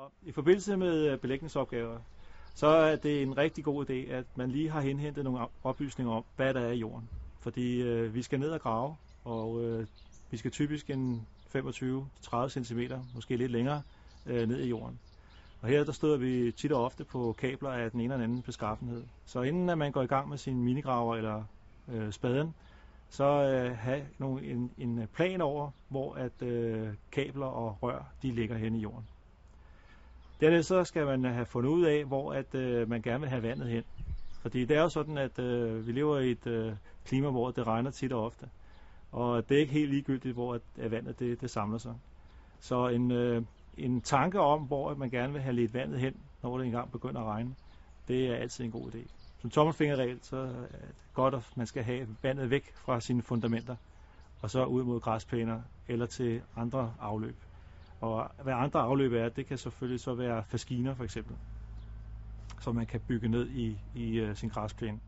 Og I forbindelse med øh, belægningsopgaver, så er det en rigtig god idé, at man lige har henhentet nogle oplysninger om, hvad der er i jorden. Fordi øh, vi skal ned og grave, og øh, vi skal typisk en 25-30 cm, måske lidt længere, øh, ned i jorden. Og her der støder vi tit og ofte på kabler af den ene eller anden beskaffenhed. Så inden at man går i gang med sin minigraver eller øh, spaden, så øh, have nogle, en, en plan over, hvor at øh, kabler og rør de ligger hen i jorden. Dernæst så skal man øh, have fundet ud af, hvor at øh, man gerne vil have vandet hen. Fordi det er jo sådan, at øh, vi lever i et øh, klima, hvor det regner tit og ofte. Og det er ikke helt ligegyldigt, hvor at, at vandet det, det samler sig. Så en, øh, en tanke om, hvor at man gerne vil have lidt vandet hen, når det engang begynder at regne, det er altid en god idé. Som tommelfingerregel, så er det godt, at man skal have vandet væk fra sine fundamenter, og så ud mod græsplæner eller til andre afløb. Og hvad andre afløb er, det kan selvfølgelig så være faskiner for eksempel, som man kan bygge ned i, i uh, sin græsplæne.